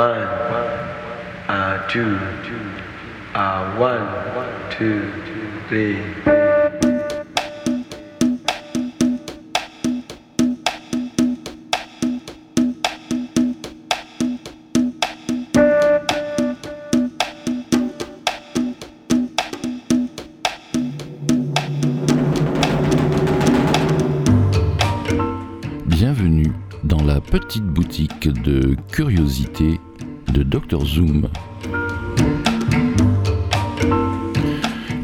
One, un, two, one, two, three. petite boutique de curiosités Dr Zoom.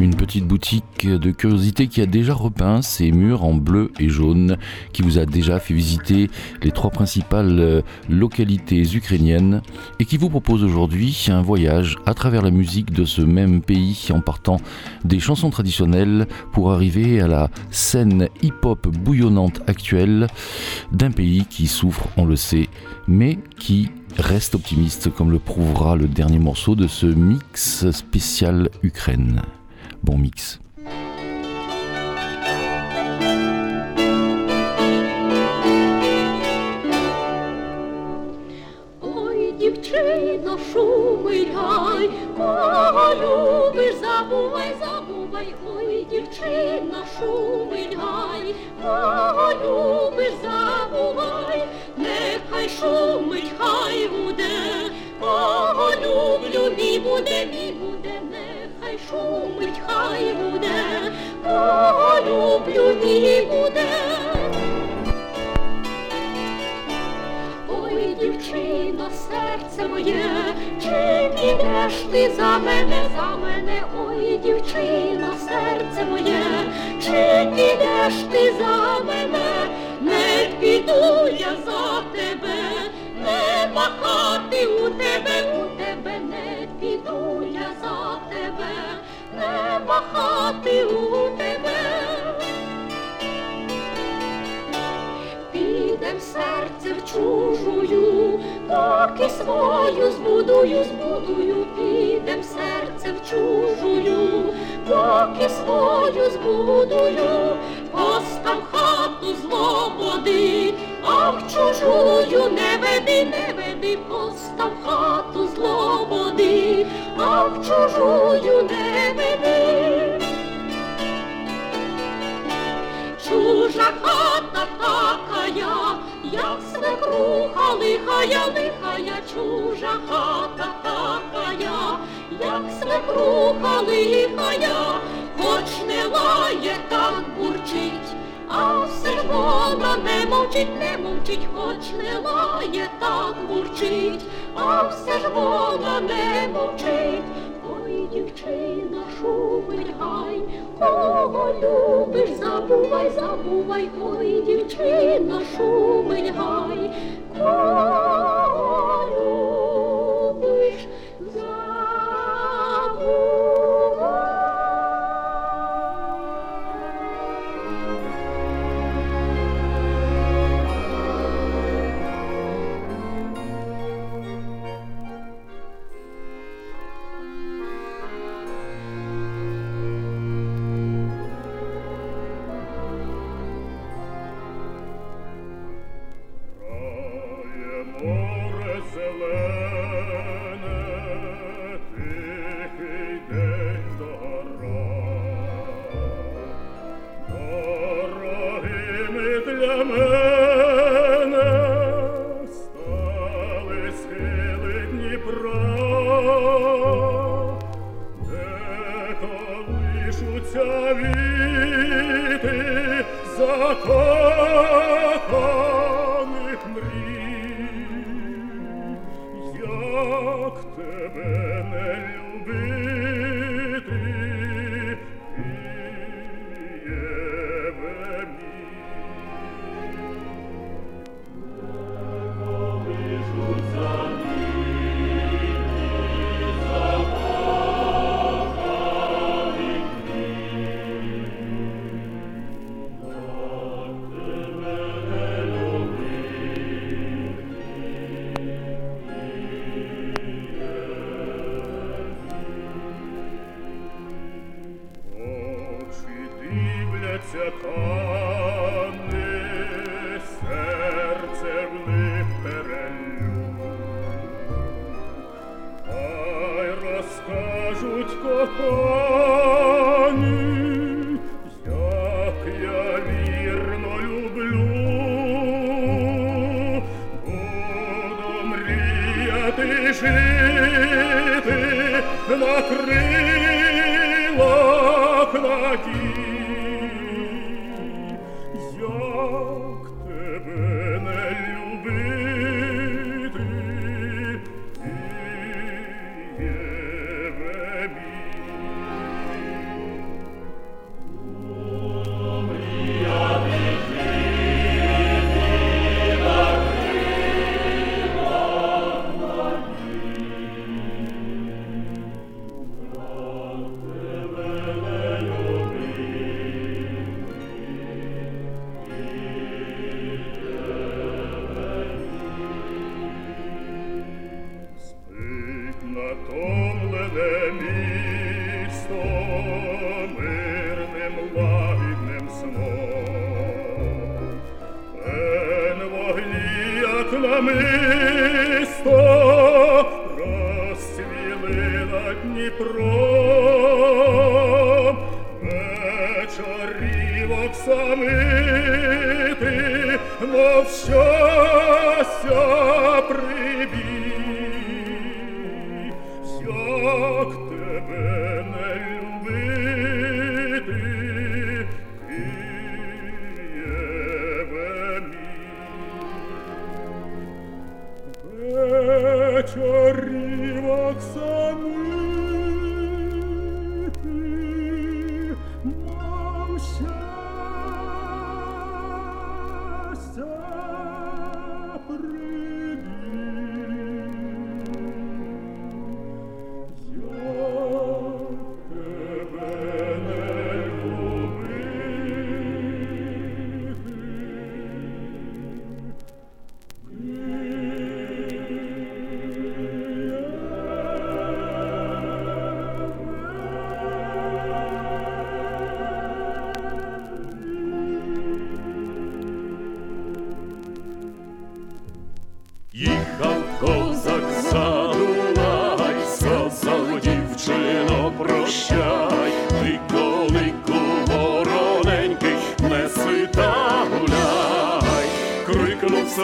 Une petite boutique de curiosité qui a déjà repeint ses murs en bleu et jaune, qui vous a déjà fait visiter les trois principales euh, localités ukrainiennes et qui vous propose aujourd'hui un voyage à travers la musique de ce même pays en partant des chansons traditionnelles pour arriver à la scène hip-hop bouillonnante actuelle d'un pays qui souffre, on le sait, mais qui reste optimiste comme le prouvera le dernier morceau de ce mix spécial Ukraine. Bon mix. Ой, дівчино, шумий гай, кого Шумить, хай буде, кого люблю, мій буде, мій буде, нехай шумить, хай буде, кого люблю, мій буде. Ой, дівчино, серце моє, чи підеш ти за мене, за мене, ой, дівчино, серце моє, чи підеш ти за мене, не махати у тебе. Підем серце в чужую, поки свою збудую, збудую, підем серце в чужую, поки свою збудую, постав хату злободи, а в чужую не веди, не веди, постав хату злободи, а в чужую не веди. Хата такая, як свекруха лихая, лихая, чужа хата такая, як свекруха лихая, хоч не лає, так бурчить, а все ж вона не мовчить, не мовчить, хоч не лає, так бурчить, а все ж вона не мовчить. Ой, дівчина, шумить гай, кого любиш, забувай, забувай, ой, дівчина, шумить гай, кого любиш,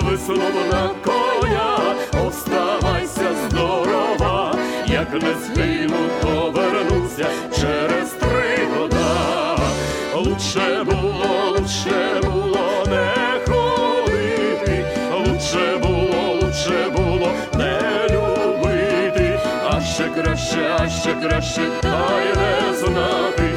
свиснув коня, оставайся здорова, як не згину, то через три года. Лучше було, лучше було не ходити, лучше було, лучше було не любити, а ще краще, а ще краще, та не знати,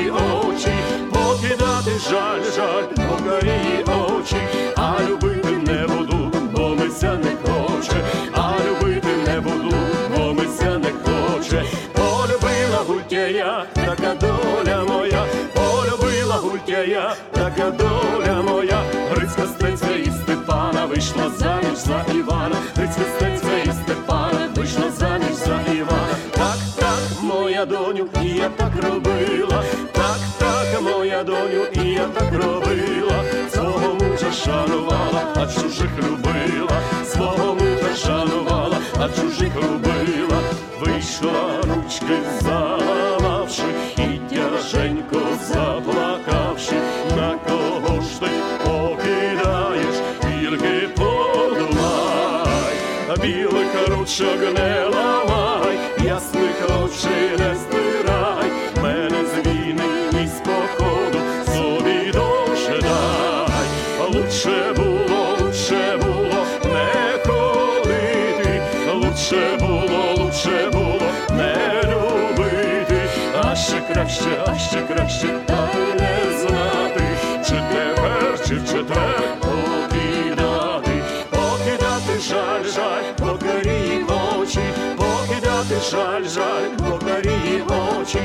карії очі, покидати жаль, жаль, бо карії очі, а любити не буду, бо мися не хоче, а любити не буду, бо мися не хоче, полюбила гультяя, така доля моя, полюбила гультяя, така доля моя, Грицька стецька і Степана вийшла заміж за Івана, Грицька стецька і Степана вийшла заміж за Івана, так, так, моя доню, і я так робила, я так робила, свого мужа шанувала, а чужих любила, свого мужа шанувала, а чужих любила, вийшла ручки заламавши, і тяженько заплакавши, на кого ж ти покидаєш, тільки подумай, білих ручок не ламай, краще, а ще краще, та й не знати, чи тепер, чи в четвер покидати, покидати жаль, жаль, покарі очі, покидати жаль, жаль, покарі очі,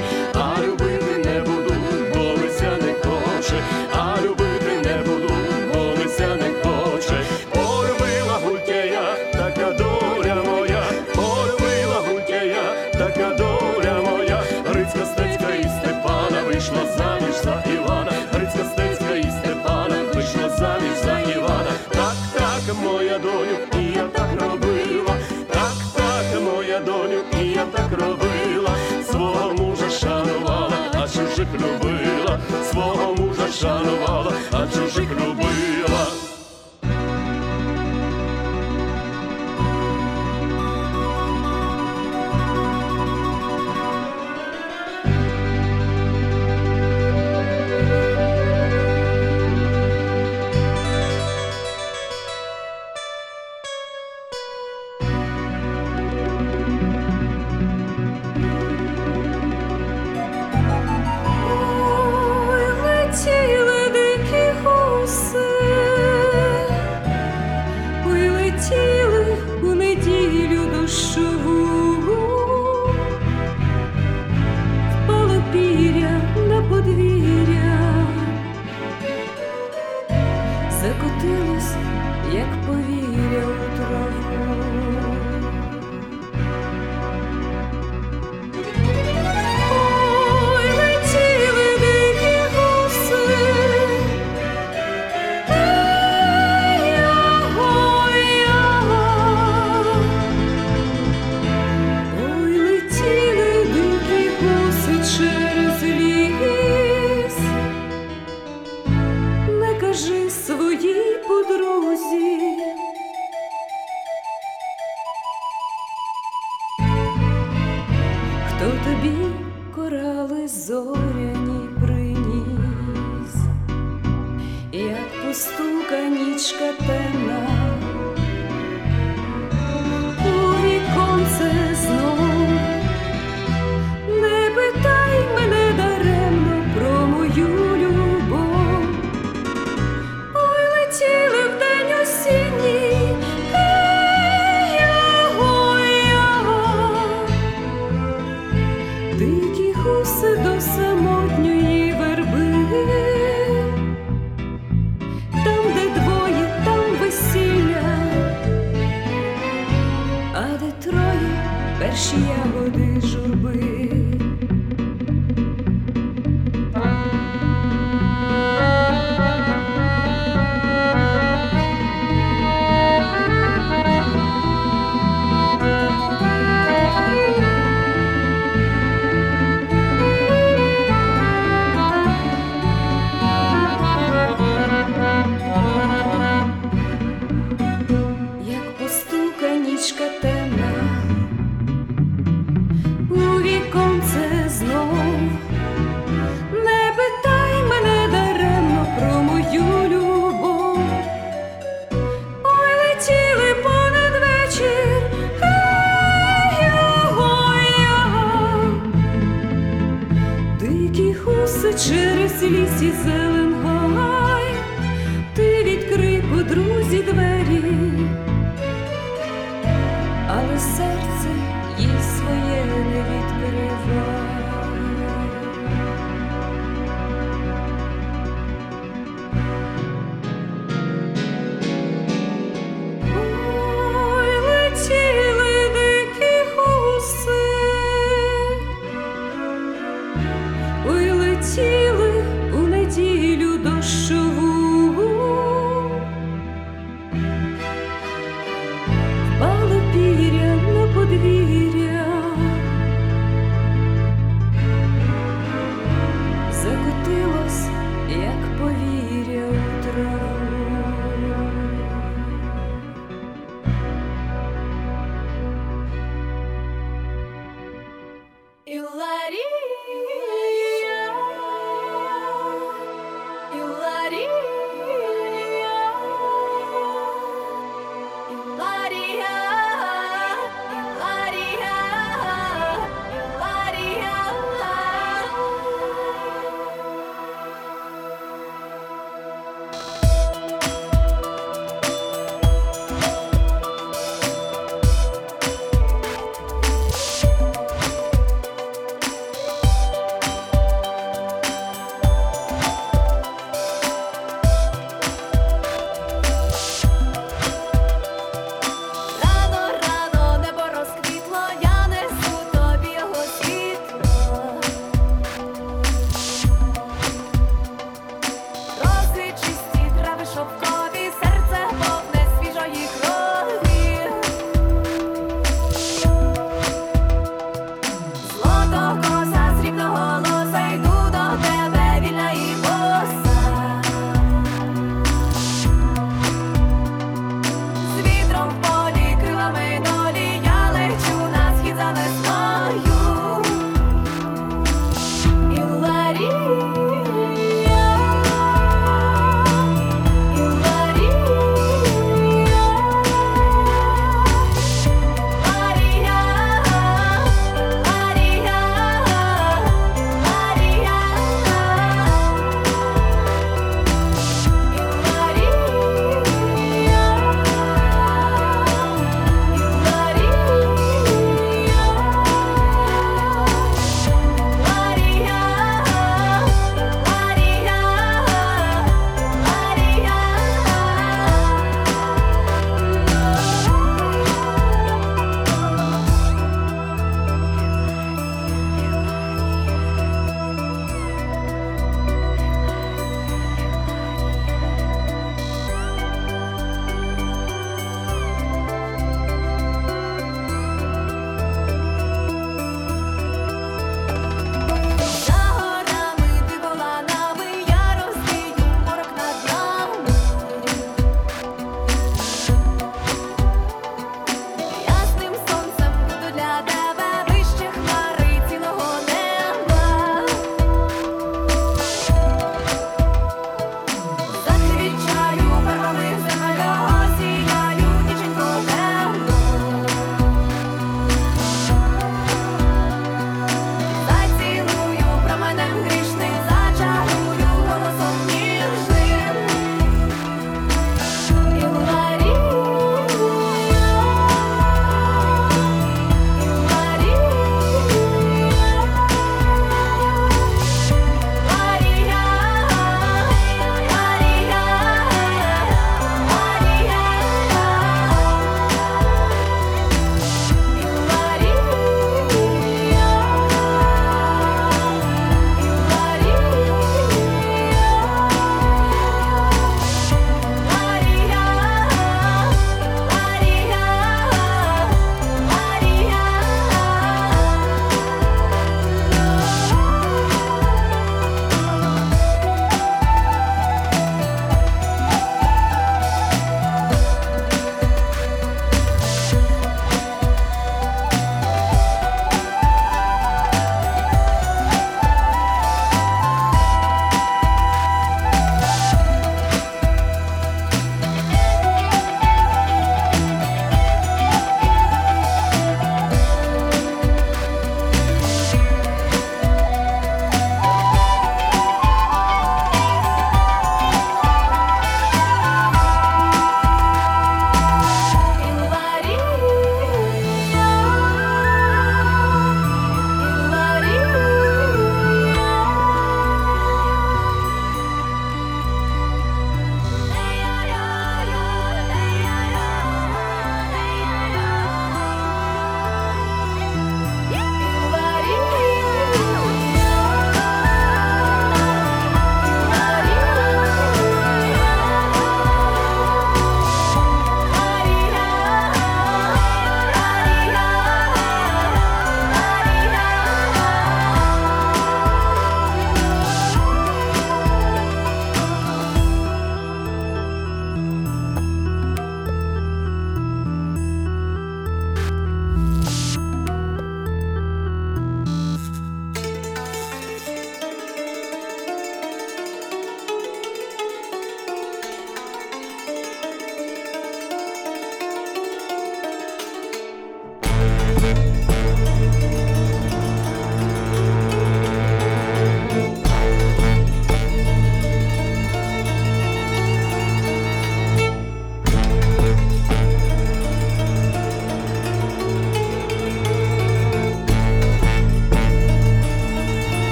закотилось, як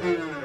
Треба хамічі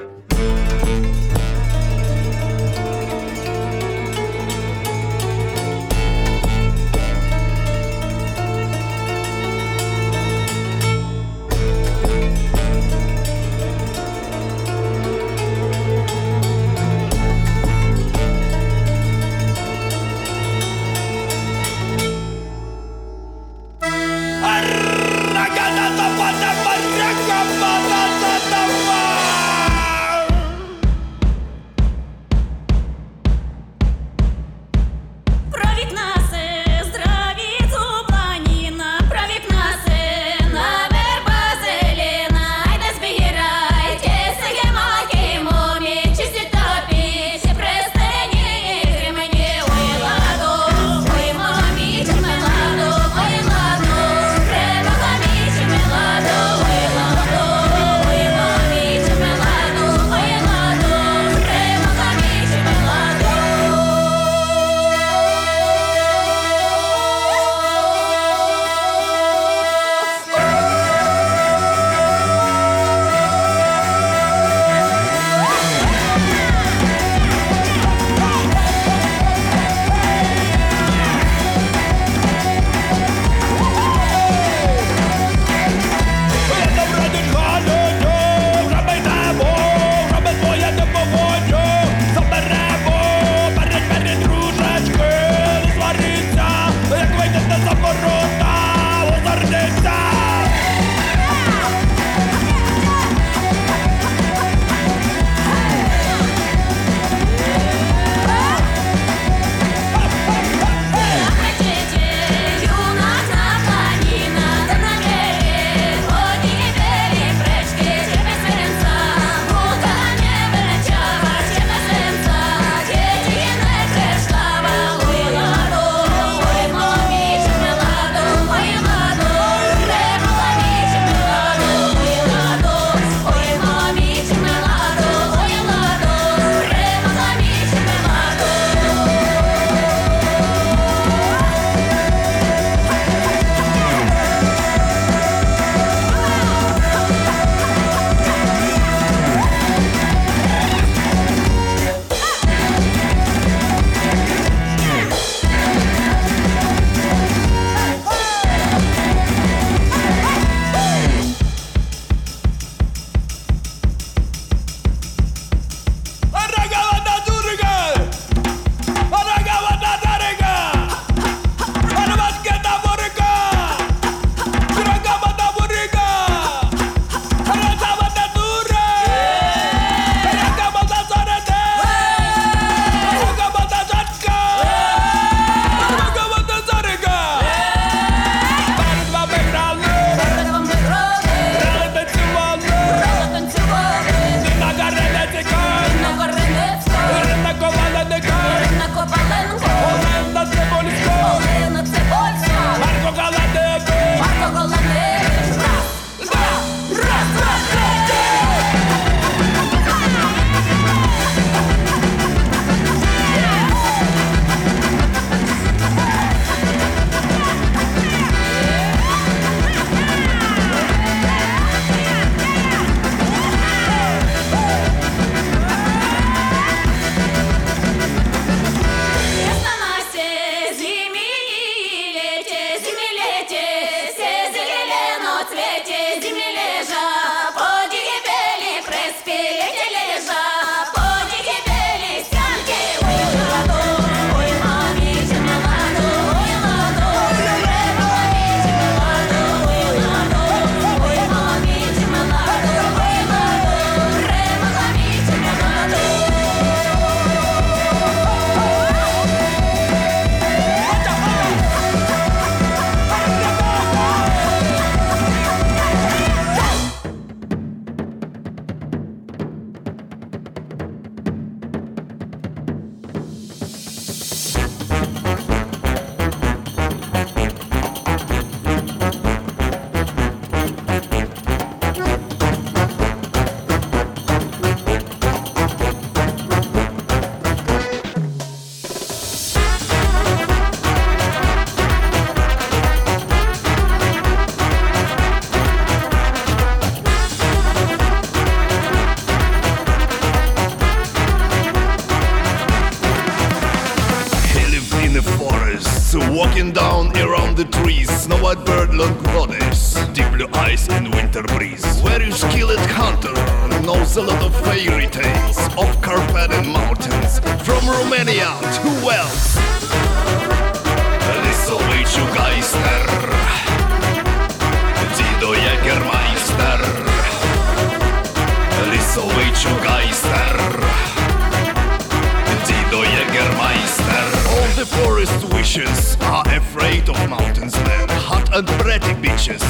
bitches,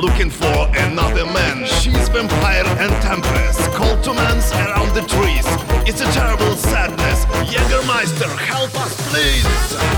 looking for another man. She's vampire and tempest, cold to men's around the trees. It's a terrible sadness. Jägermeister, help us please.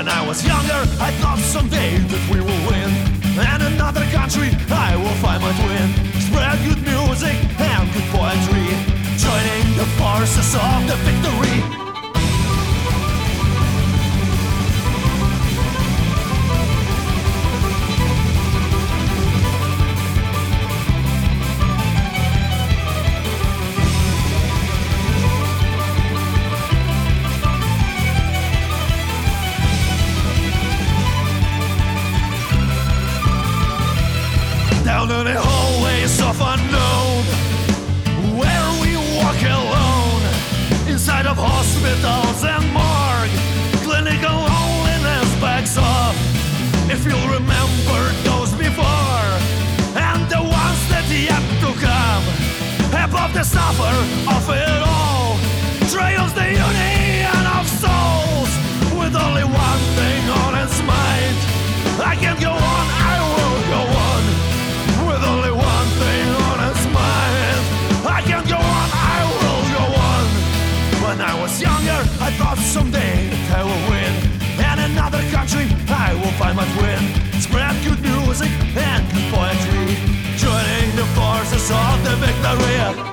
When I was younger, I thought someday that we will win. And another country, I will find my twin. Spread good music and good poetry, joining the forces of the victory. Down the hallways of unknown, where we walk alone, inside of hospitals and morgue, clinical loneliness backs off. If you'll remember those before, and the ones that yet to come, above the suffer of it all, trails the union of souls, with only one thing on its mind. I can go on, I will go on someday I will win. And another country, I will find my twin. Spread good music and good poetry, joining the forces of the victory.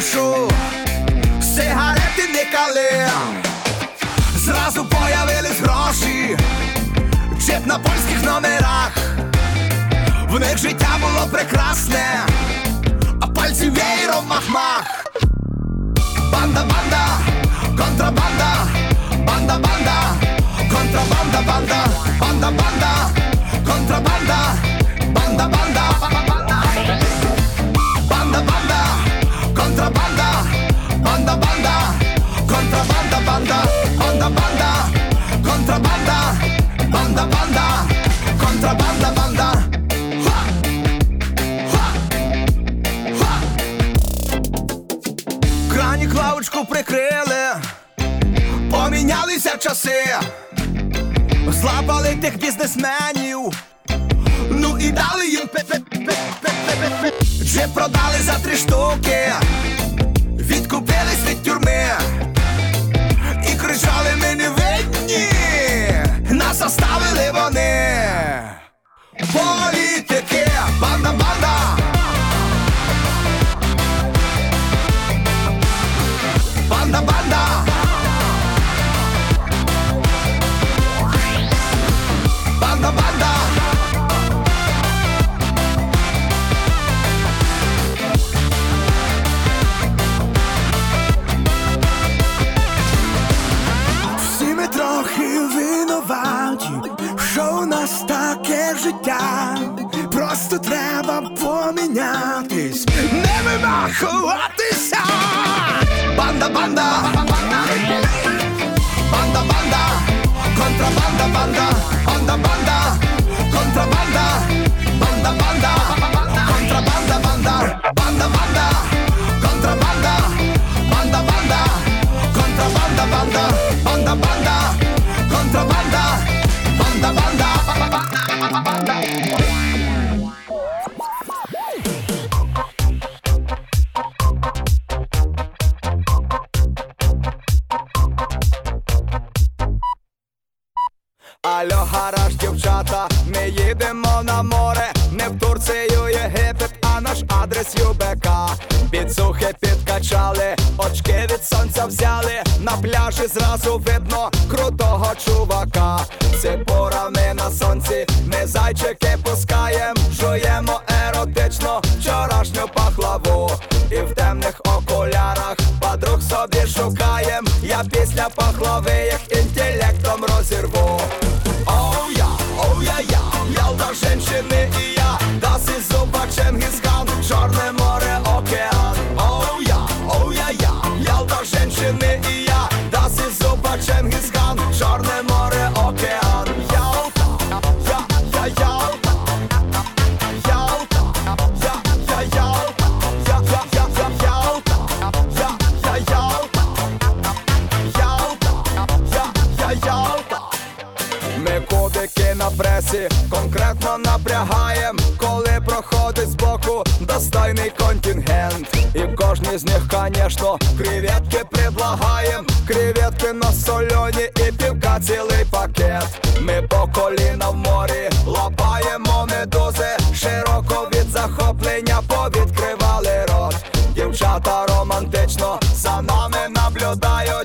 Тепер на Польщу сигарети. Зразу появились гроші, джип на польських номерах. В них життя було прекрасне, а пальці веєром мах-мах. Банда, банда, контрабанда, банда, банда, контрабанда, банда, банда, банда, контрабанда, банда, банда, банда, банда, контрабанда, банда, банда, контрабанда, банда, банда, банда, контрабанда, банда, банда, контрабанда, банда. Ха! Ха! Ха! Кранік лавочку прикрили, помінялися часи, злапали тих бізнесменів, і дали їм пе-пе-пе-пе-пе-пе. Джип продали за три штуки, відкупились від тюрми і кричали ми не винні, нас заставили вони. Політики, банда, життя. Просто треба помінятись, не вимахуватися. Банда, банда, банда, банда, контрабанда, банда, банда, банда, контрабанда, банда, банда, контрабанда, банда, банда, банда, контрабанда, банда, банда, контрабанда, банда, банда, банда, контрабанда, банда, банда, На пляжі зразу видно крутого чувака. Це пора ми на сонці, ми зайчики пускаєм, жуємо еротично вчорашню пахлаву. І в темних окулярах подруг собі шукаєм. Я після пахлави їх інтелектом розірву. Чингисхан, Чорне море, океан. Ялта, я, я, Ялта. Ялта, я, я, Ялта. Я, я, я, я, Ялта. Я, я, Ялта. Ялта, я, я, Ялта. Ми кубики на пресі конкретно напрягаєм, коли проходить збоку достойний контингент. І кожній з них, конечно, креветки предлагаєм, креветки на сольоні і півка цілий пакет. Ми по коліна в морі лапаємо медузи, широко від захоплення повідкривали рот. Дівчата романтично за нами наблюдають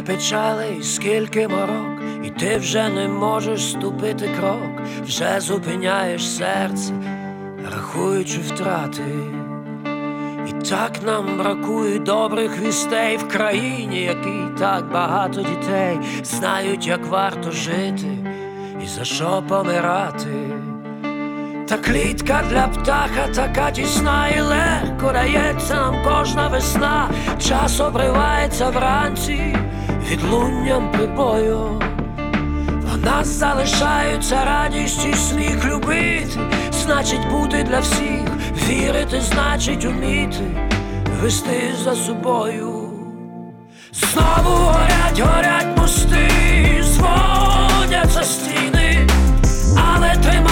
Скільки печалей, скільки морок, і ти вже не можеш ступити крок, вже зупиняєш серце, рахуючи втрати. І так нам бракує добрих вістей в країні, якій так багато дітей знають, як варто жити і за що помирати. Та клітка для птаха така тісна і легко дається нам кожна весна, час обривається вранці відлунням прибою. В нас залишаються радість і сміх любити, значить бути для всіх, вірити, значить уміти, вести за собою. Знову горять, горять мости, зводяться стіни, але тримають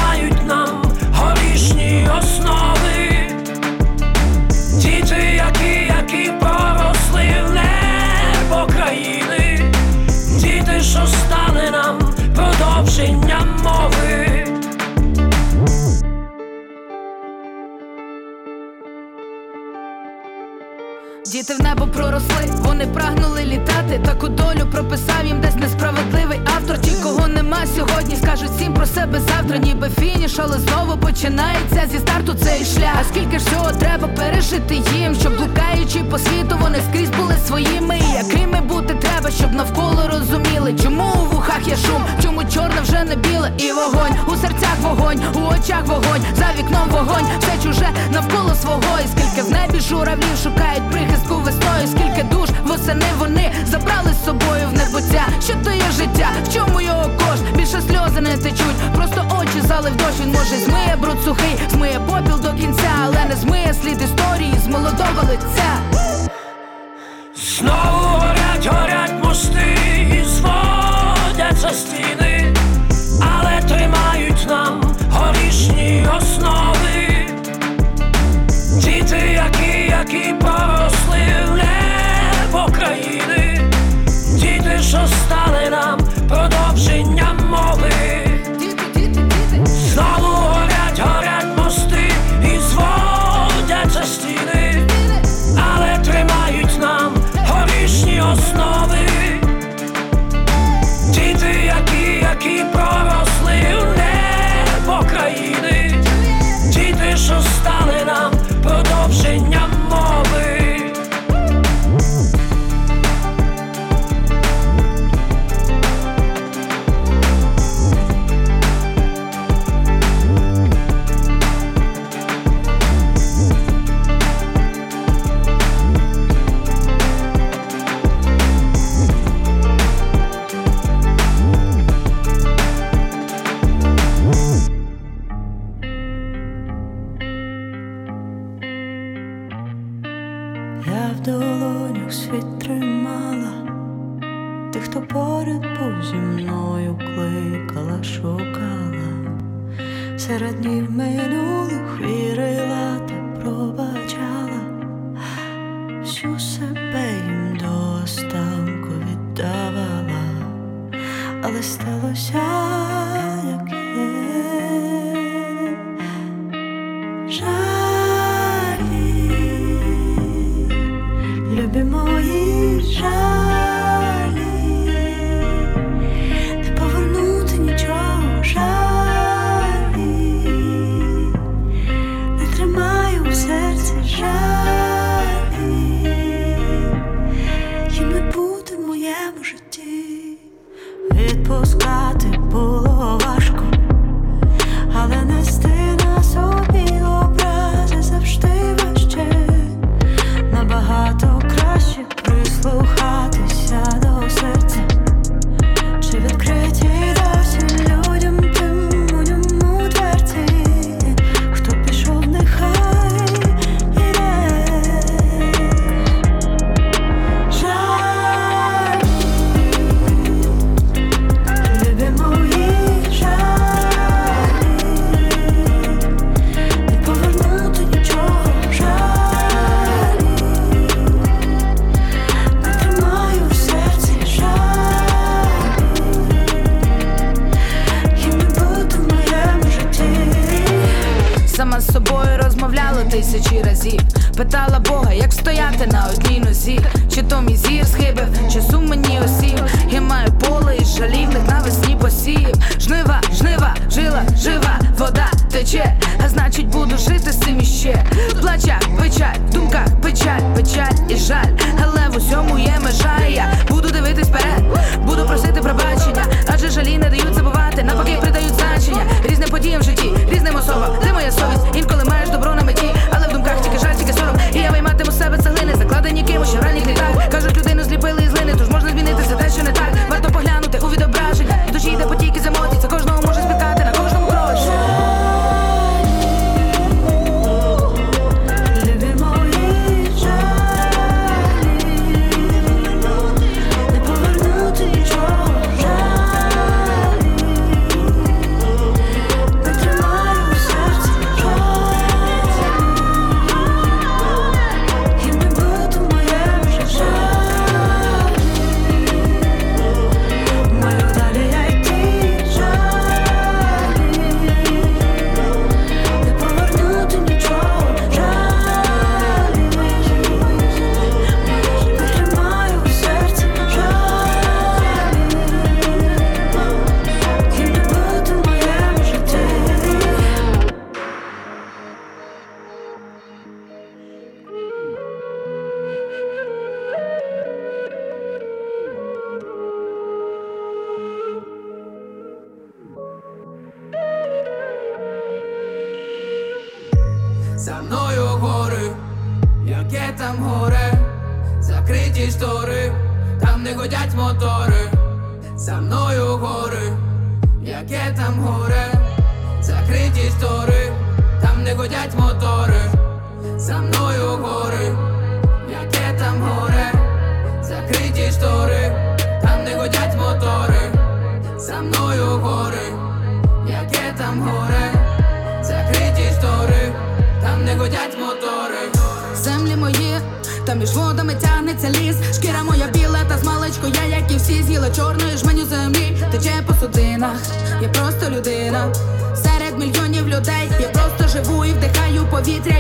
Діти в небо проросли, вони прагнули літати. Таку долю прописав їм десь несправедливий автор. Ті, кого нема сьогодні, скажуть всім про себе завтра, ніби фініш, але знову починається зі старту цей шлях. А скільки ж всього треба пережити їм, щоб блукаючи по світу, вони скрізь були своїми. І Якими бути треба, щоб навколо розуміли, чому у вухах є шум, чому чорне вже не біле, і вогонь у серцях вогонь, у очах вогонь, за вікном вогонь, все чуже навколо свого. І скільки в небі журавлів шукають прихистку весною, скільки душ восени вони забрали з собою в небуття. Що то є життя? Чому його кош? Більше сльози не течуть, просто очі залив дощ. Він може змиє бруд сухий, змиє попіл до кінця, але не змиє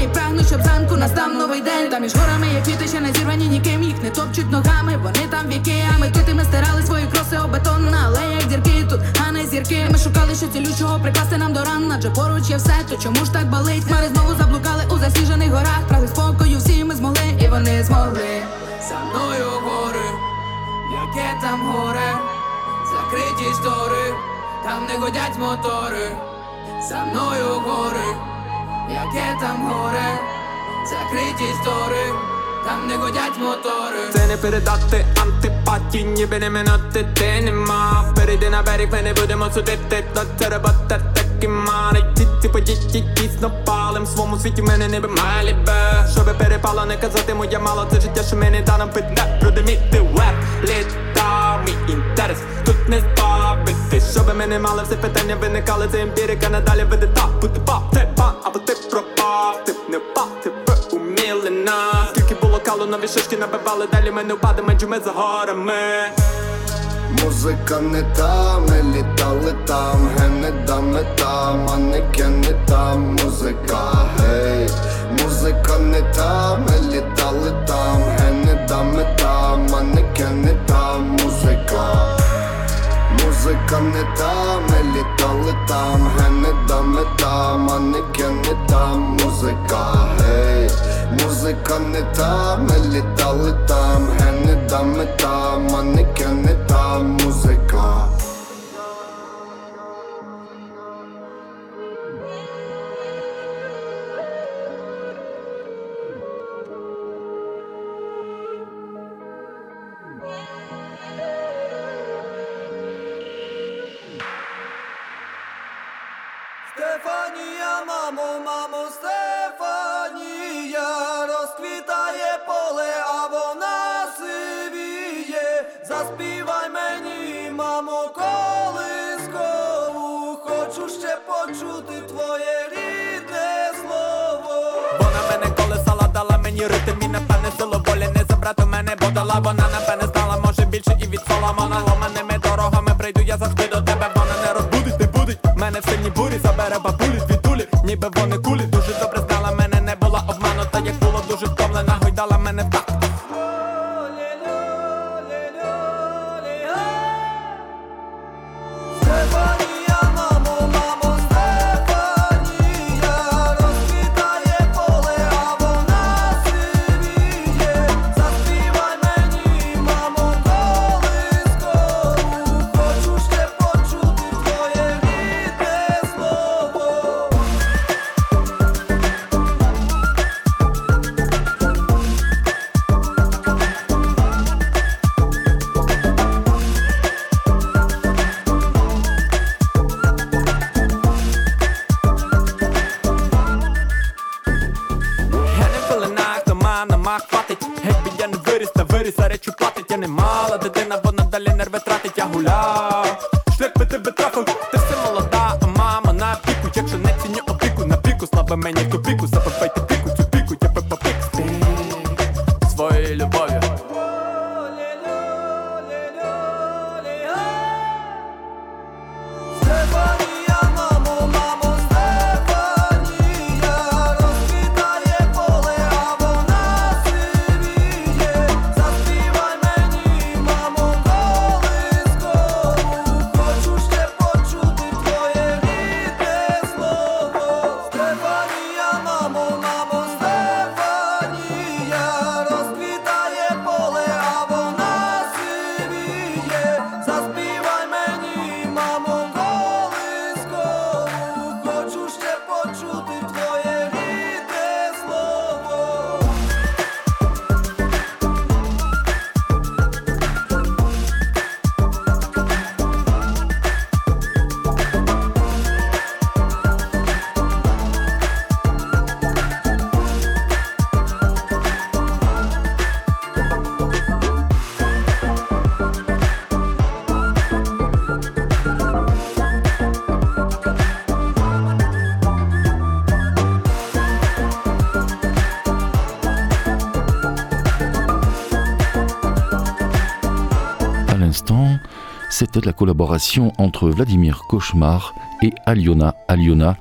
прагну, щоб зранку настав новий день. Та між горами є квіти, ще не зірвані ніким, їх не топчуть ногами, вони там віки, а ми тут і ми стирали свої кроси об бетон на алеях дірки тут, а не зірки. Ми шукали, що цілючого прикласти нам до ран, адже поруч є все, то чому ж так болить? Хмари знову заблукали у засніжених горах, прагли спокою, всі ми змогли, і вони змогли. За мною гори, яке там горе, закриті штори, там не годять мотори, за мною гори, яке там горе, закриті штори, там не годять мотори. Це не передати антипатії, ніби не минути ти нема. Перейди на берег, ми не будемо судити, то це робота такі мани Ці ці події дійсно палим, в своєму світі мене не би малі бе. Щоби перепало, не казати моя мало, це життя, що мені дано піде Продиміти веб, літа, мій інтерес. Тут не збавити Щоби ми не мали все питання виникали, це емпірика. Надалі веде так Бути пап, ти пан, або ти пропав, ти б не впав, ти б уміли нас. Скільки було калу, нові шишки набивали, далі ми не впадемо, адже ми за горами. Музика не та, ми літали там, ге не там, манекени там, музика, гей, музика не та, ми літали там, ге не дами там, манекени та музика. Музика не та, ми літали там, не мета, там, манекени та музика, гей, музика не та, ми літали там, ге не мета, манекени та музика. Мамо, мамо, Стефанія, розквітає поле, а вона сивіє. Заспівай мені, мамо, колискову, хочу ще почути твоє рідне слово. Вона мене колесала, дала мені ритм і напевне силу волі не забрати мене подала Вона напевне знала, може більше і від Соломона Ломаними дорогами прийду, я завжди до тебе Вона не розбудить, не будить Мене в сильній бурі забере тулі Ніби вони кулі, дуже добре la collaboration entre Vladimir Cauchemar et Aliona Aliona,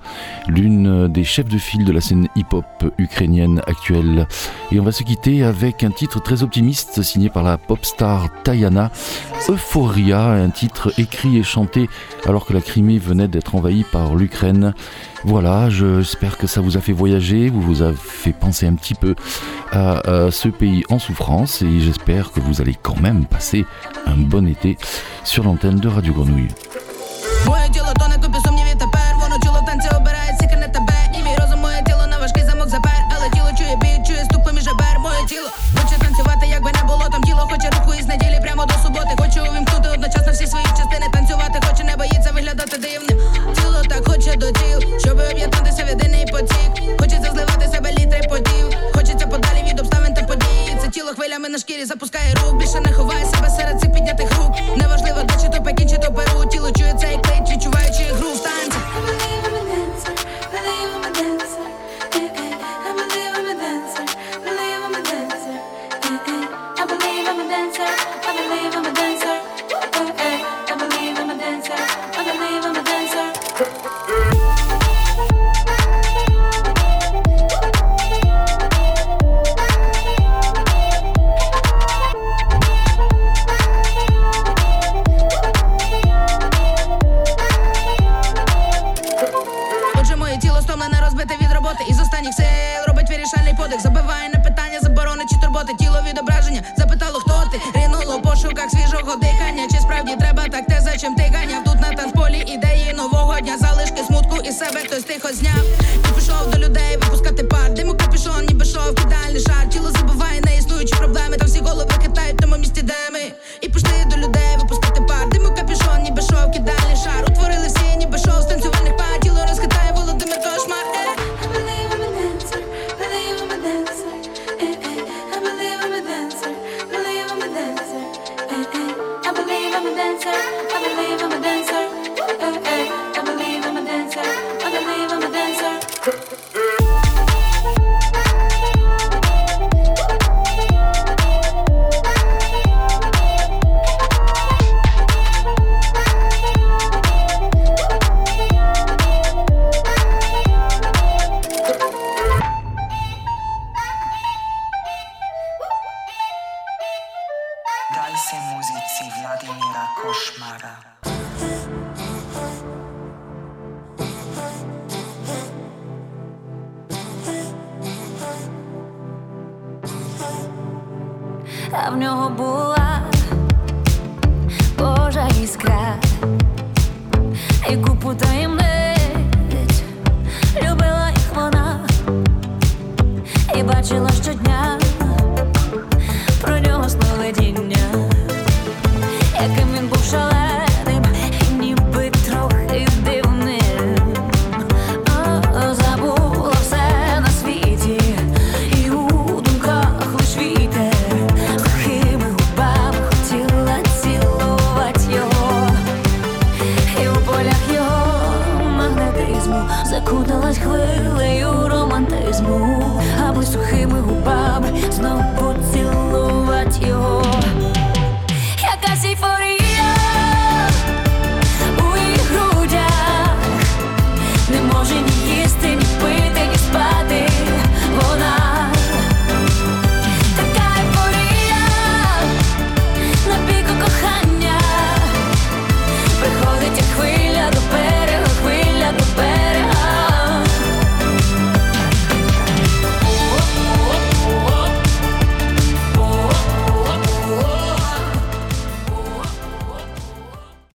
l'une des chefs de file de la scène hip-hop ukrainienne actuelle. Et on va se quitter avec un titre très optimiste signé par la pop star Tayana, Euphoria, un titre écrit et chanté alors que la Crimée venait d'être envahie par l'Ukraine. Voilà, j'espère que ça vous a fait voyager, vous vous a fait penser un petit peu à ce pays en souffrance et j'espère que vous allez quand même passer un bon été sur l'antenne de Radio Grenouille.